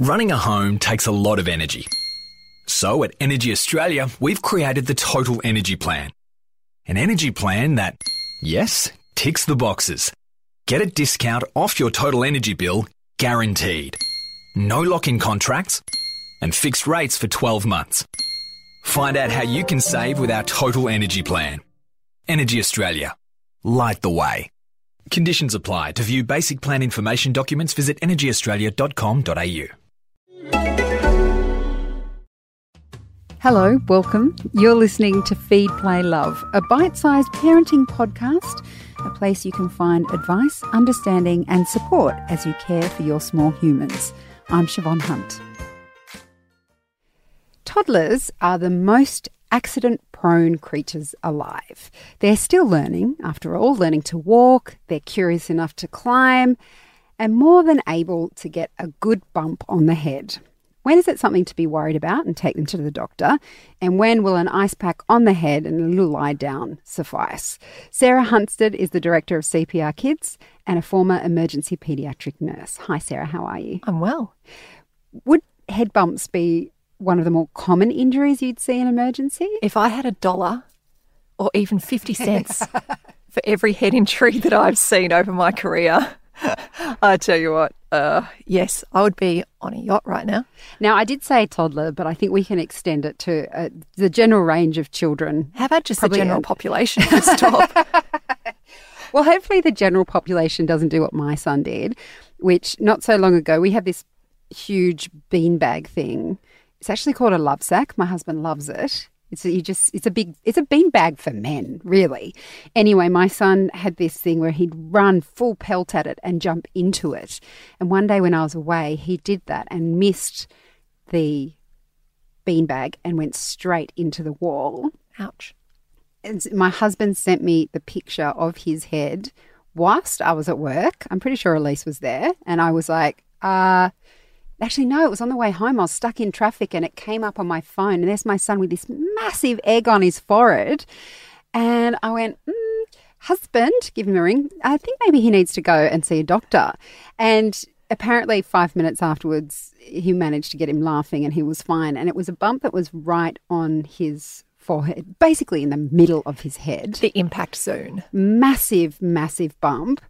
Running a home takes a lot of energy. So at Energy Australia, we've created the Total Energy Plan. An energy plan that, yes, ticks the boxes. Get a discount off your total energy bill, guaranteed. No lock in contracts, and fixed rates for 12 months. Find out how you can save with our Total Energy Plan. Energy Australia. Light the way. Conditions apply. To view basic plan information documents, visit energyaustralia.com.au. Hello, welcome. You're listening to Feed, Play, Love, a bite sized parenting podcast, a place you can find advice, understanding, and support as you care for your small humans. I'm Siobhan Hunt. Toddlers are the most accident prone creatures alive. They're still learning, after all, learning to walk, they're curious enough to climb, and more than able to get a good bump on the head. When is it something to be worried about and take them to the doctor? And when will an ice pack on the head and a little lie down suffice? Sarah Hunstead is the director of CPR Kids and a former emergency paediatric nurse. Hi, Sarah, how are you? I'm well. Would head bumps be one of the more common injuries you'd see in emergency? If I had a dollar or even 50 cents for every head injury that I've seen over my career, I tell you what, uh, yes, I would be on a yacht right now. Now, I did say toddler, but I think we can extend it to uh, the general range of children. How about just Probably the general population? Stop. Well, hopefully the general population doesn't do what my son did, which not so long ago we had this huge beanbag thing. It's actually called a Lovesac. My husband loves it. It's a, you just it's a big it's a beanbag for men, really. Anyway, my son had this thing where he'd run full pelt at it and jump into it. And one day when I was away, he did that and missed the beanbag and went straight into the wall Ouch. it's- my husband sent me the picture of his head whilst I was at work. I'm pretty sure Elise was there. And I was like, uh, actually, no, it was on the way home. I was stuck in traffic and it came up on my phone. And there's my son with this massive egg on his forehead. And I went, mm, husband, give him a ring. I think maybe he needs to go and see a doctor. And apparently, five minutes afterwards, he managed to get him laughing and he was fine. And it was a bump that was right on his forehead, basically in the middle of his head. The impact zone. Massive, massive bump.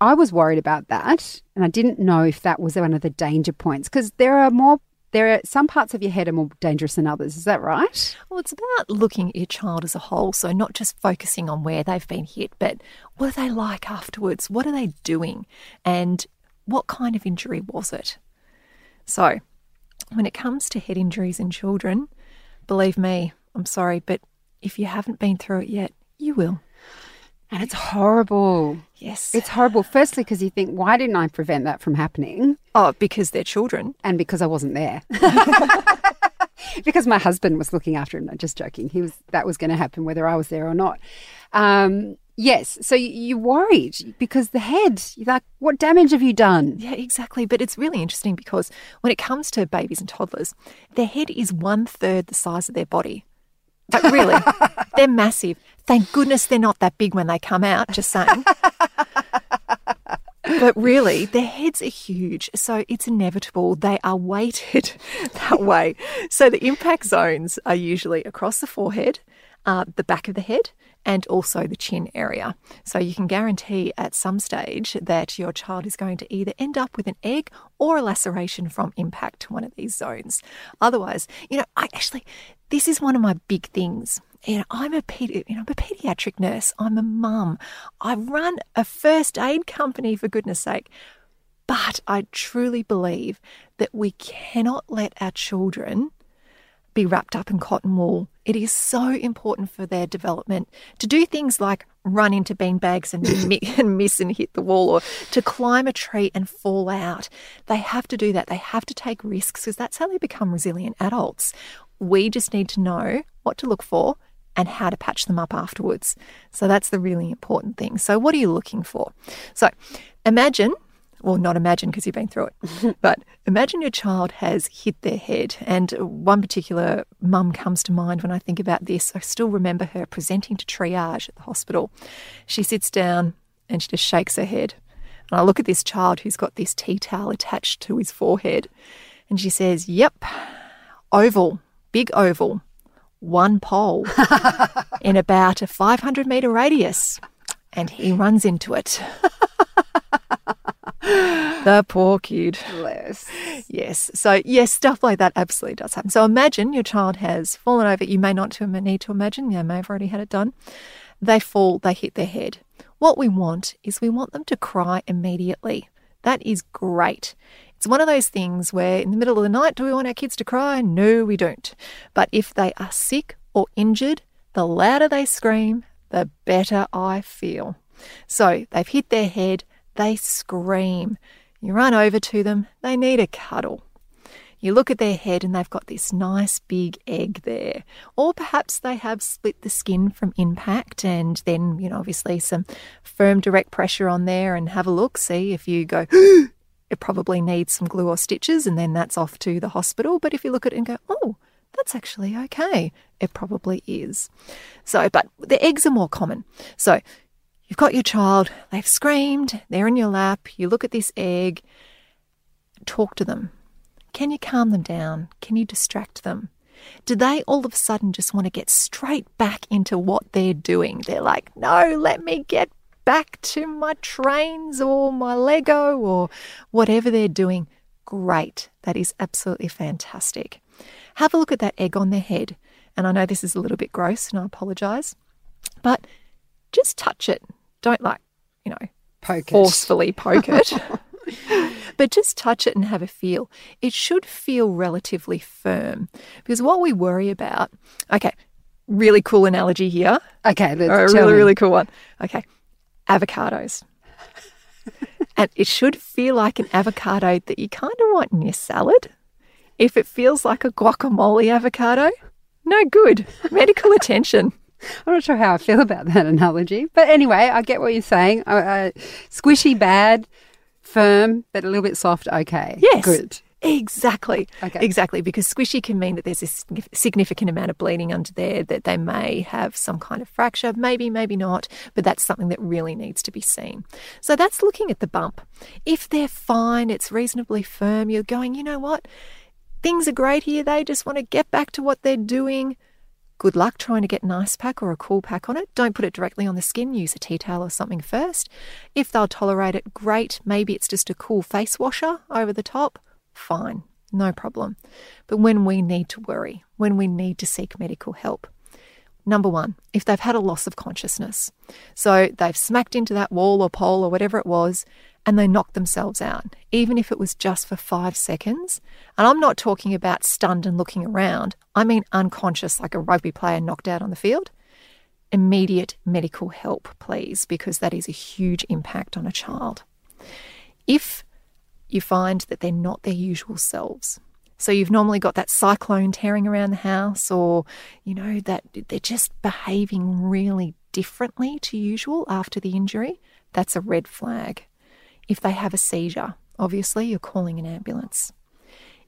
I was worried about that, and I didn't know if that was one of the danger points because there are more. There are some parts of your head are more dangerous than others. Is that right? Well, it's about looking at your child as a whole. So, not just focusing on where they've been hit, but what are they like afterwards? What are they doing? And what kind of injury was it? So, when it comes to head injuries in children, believe me, I'm sorry, but if you haven't been through it yet, you will. And it's horrible. Yes. It's horrible. Firstly, because you think, why didn't I prevent that from happening? oh, because they're children. And because I wasn't there. because my husband was looking after him. No, just joking. He was that was going to happen whether I was there or not. Um, yes. So you- you're worried because the head. You're like, what damage have you done? Yeah, exactly. But it's really interesting because when it comes to babies and toddlers, their head is one third the size of their body. Like, really, they're massive. Thank goodness they're not that big when they come out, just saying. but really, their heads are huge. So it's inevitable. They are weighted that way. So the impact zones are usually across the forehead, uh, the back of the head, and also the chin area. So you can guarantee at some stage that your child is going to either end up with an egg or a laceration from impact to one of these zones. Otherwise, you know, I actually, this is one of my big things. Know, I'm a pedi- you know, I'm a pediatric nurse. I'm a mum. I run a first aid company for goodness sake. But I truly believe that we cannot let our children be wrapped up in cotton wool. It is so important for their development to do things like run into beanbags and, and miss and hit the wall or to climb a tree and fall out. They have to do that. They have to take risks because that's how they become resilient adults. We just need to know what to look for and how to patch them up afterwards. So that's the really important thing. So, what are you looking for? So, imagine well, not imagine because you've been through it, but imagine your child has hit their head. And one particular mum comes to mind when I think about this. I still remember her presenting to triage at the hospital. She sits down and she just shakes her head. And I look at this child who's got this tea towel attached to his forehead. And she says, Yep, oval, big oval, one pole in about a 500 metre radius. And he runs into it. the poor kid. Bless. Yes. So, yes, stuff like that absolutely does happen. So, imagine your child has fallen over. You may not need to imagine, they may have already had it done. They fall, they hit their head. What we want is we want them to cry immediately. That is great. It's one of those things where in the middle of the night, do we want our kids to cry? No, we don't. But if they are sick or injured, the louder they scream, the better I feel. So they've hit their head, they scream. You run over to them, they need a cuddle. You look at their head and they've got this nice big egg there. Or perhaps they have split the skin from impact and then, you know, obviously some firm direct pressure on there and have a look. See if you go, it probably needs some glue or stitches and then that's off to the hospital. But if you look at it and go, oh, that's actually okay, it probably is. So, but the eggs are more common. So you've got your child, they've screamed, they're in your lap, you look at this egg, talk to them can you calm them down? Can you distract them? Do they all of a sudden just want to get straight back into what they're doing? They're like, no, let me get back to my trains or my Lego or whatever they're doing. Great. That is absolutely fantastic. Have a look at that egg on their head. And I know this is a little bit gross and I apologize, but just touch it. Don't like, you know, poke forcefully poke it. but just touch it and have a feel. It should feel relatively firm because what we worry about, okay, really cool analogy here. Okay, a really, me. really cool one. Okay, avocados. and it should feel like an avocado that you kind of want in your salad. If it feels like a guacamole avocado, no good. Medical attention. I'm not sure how I feel about that analogy, but anyway, I get what you're saying. Uh, uh, squishy bad, firm but a little bit soft. Okay. Yes. Good. Exactly. Okay. Exactly. Because squishy can mean that there's a significant amount of bleeding under there, that they may have some kind of fracture, maybe, maybe not, but that's something that really needs to be seen. So that's looking at the bump. If they're fine, it's reasonably firm, you're going, you know what? Things are great here. They just want to get back to what they're doing. Good luck trying to get an ice pack or a cool pack on it. Don't put it directly on the skin. Use a tea towel or something first. If they'll tolerate it, great. Maybe it's just a cool face washer over the top. Fine, no problem. But when we need to worry, when we need to seek medical help, Number one, if they've had a loss of consciousness. So they've smacked into that wall or pole or whatever it was, and they knocked themselves out, even if it was just for five seconds. And I'm not talking about stunned and looking around, I mean unconscious, like a rugby player knocked out on the field. Immediate medical help, please, because that is a huge impact on a child. If you find that they're not their usual selves, so you've normally got that cyclone tearing around the house, or, you know, that they're just behaving really differently to usual after the injury, that's a red flag. If they have a seizure, obviously you're calling an ambulance.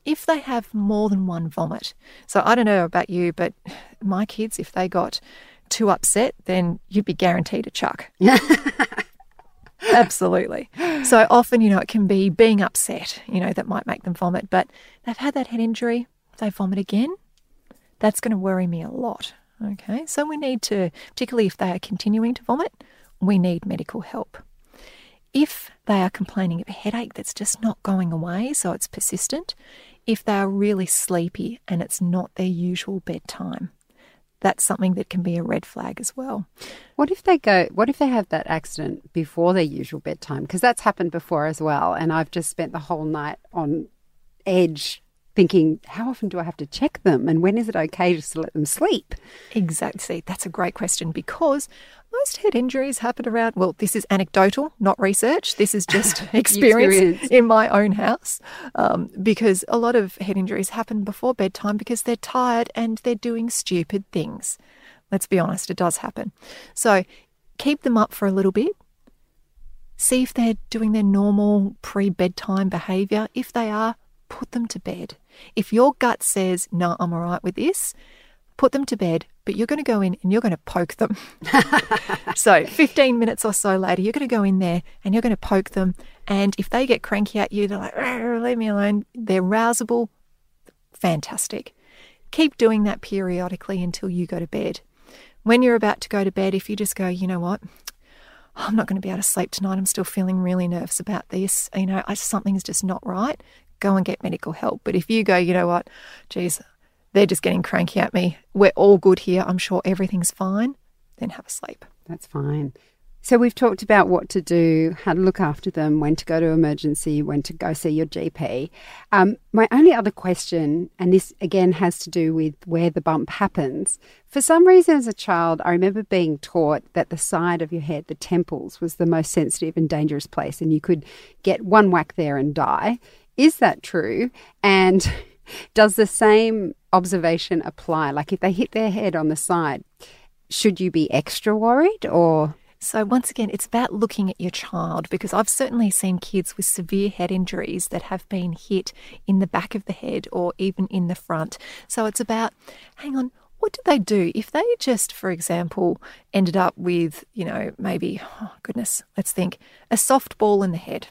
If they have more than one vomit, so I don't know about you, but my kids, if they got too upset, then you'd be guaranteed a chuck. Absolutely. So often, you know, it can be being upset, you know, that might make them vomit, but they've had that head injury, they vomit again. That's going to worry me a lot. Okay. So we need to, particularly if they are continuing to vomit, we need medical help. If they are complaining of a headache that's just not going away, so it's persistent, if they are really sleepy and it's not their usual bedtime, that's something that can be a red flag as well. What if they go, what if they have that accident before their usual bedtime? Because that's happened before as well. And I've just spent the whole night on edge thinking, how often do I have to check them? And when is it okay just to let them sleep? Exactly. That's a great question because most head injuries happen around, well, this is anecdotal, not research. This is just experience, experience, in my own house um, because a lot of head injuries happen before bedtime because they're tired and they're doing stupid things. Let's be honest, it does happen. So keep them up for a little bit. See if they're doing their normal pre bedtime behavior. If they are, put them to bed. If your gut says, no, I'm all right with this, put them to bed, but you're going to go in and you're going to poke them. so 15 minutes or so later, you're going to go in there and you're going to poke them. And if they get cranky at you, they're like, leave me alone. They're rousable. Fantastic. Keep doing that periodically until you go to bed. When you're about to go to bed, if you just go, you know what, I'm not going to be able to sleep tonight. I'm still feeling really nervous about this. You know, I, something's just not right. Go and get medical help. But if you go, you know what, geez, they're just getting cranky at me. We're all good here. I'm sure everything's fine. Then have a sleep. That's fine. So we've talked about what to do, how to look after them, when to go to emergency, when to go see your GP. Um, my only other question, and this again has to do with where the bump happens. For some reason, as a child, I remember being taught that the side of your head, the temples, was the most sensitive and dangerous place, and you could get one whack there and die. Is that true? And does the same observation apply? Like if they hit their head on the side, should you be extra worried or? So, once again, it's about looking at your child because I've certainly seen kids with severe head injuries that have been hit in the back of the head or even in the front. So, it's about, hang on, what do they do if they just, for example, ended up with, you know, maybe, oh goodness, let's think, a soft ball in the head?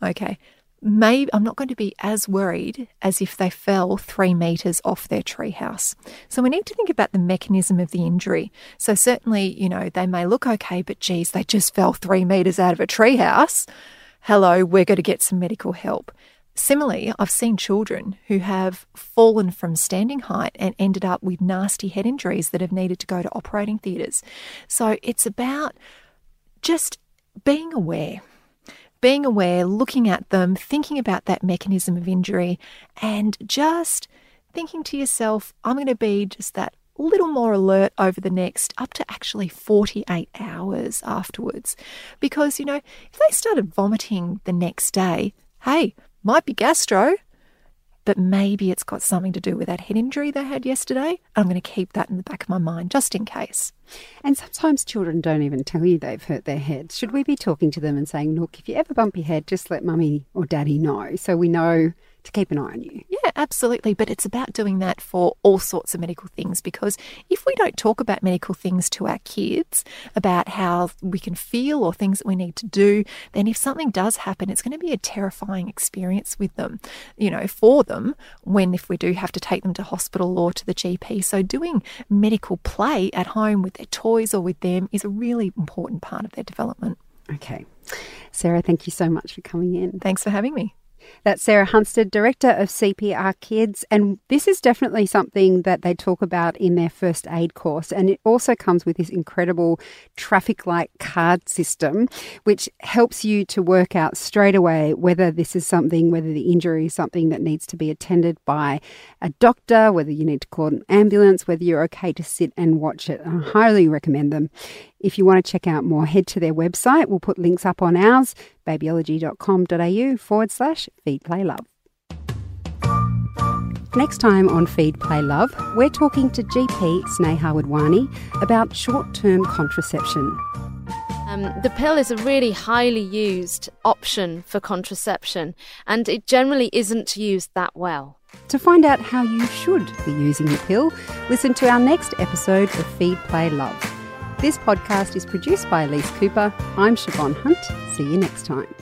Okay, maybe I'm not going to be as worried as if they fell three meters off their treehouse. So we need to think about the mechanism of the injury. So certainly, you know, they may look okay, but geez, they just fell three meters out of a treehouse. Hello, we're going to get some medical help. Similarly, I've seen children who have fallen from standing height and ended up with nasty head injuries that have needed to go to operating theatres. So it's about just being aware being aware, looking at them, thinking about that mechanism of injury, and just thinking to yourself, I'm going to be just that little more alert over the next up to actually 48 hours afterwards. Because, you know, if they started vomiting the next day, hey, might be gastro, but maybe it's got something to do with that head injury they had yesterday. I'm going to keep that in the back of my mind just in case. And sometimes children don't even tell you they've hurt their head. Should we be talking to them and saying, look, if you ever bump your head, just let mummy or daddy know so we know to keep an eye on you. Yeah, absolutely. But it's about doing that for all sorts of medical things because if we don't talk about medical things to our kids, about how we can feel or things that we need to do, then if something does happen, it's going to be a terrifying experience with them, you know, for them when if we do have to take them to hospital or to the GP. So doing medical play at home with their toys or with them is a really important part of their development. Okay. Sarah, thank you so much for coming in. Thanks for having me. That's Sarah Hunstead, Director of CPR Kids. And this is definitely something that they talk about in their first aid course. And it also comes with this incredible traffic light card system, which helps you to work out straight away whether this is something, whether the injury is something that needs to be attended by a doctor, whether you need to call an ambulance, whether you're okay to sit and watch it. I highly recommend them. If you want to check out more, head to their website. We'll put links up on ours, babyology.com.au forward slash feed play love. Next time on Feed Play Love, we're talking to GP Sneha Wadhwani about short term contraception. Um, the pill is a really highly used option for contraception, and it generally isn't used that well. To find out how you should be using the pill, listen to our next episode of Feed Play Love. This podcast is produced by Elise Cooper. I'm Siobhan Hunt. See you next time.